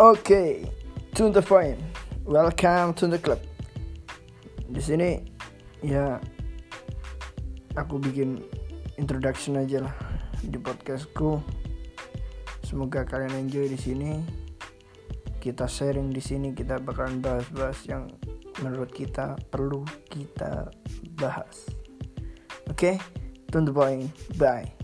Oke, to the point. Welcome to the club. Di sini ya aku bikin introduction aja lah di podcastku. Semoga kalian enjoy di sini. Kita sharing di sini, kita bakalan bahas-bahas yang menurut kita perlu kita bahas. Oke, to the point. Bye.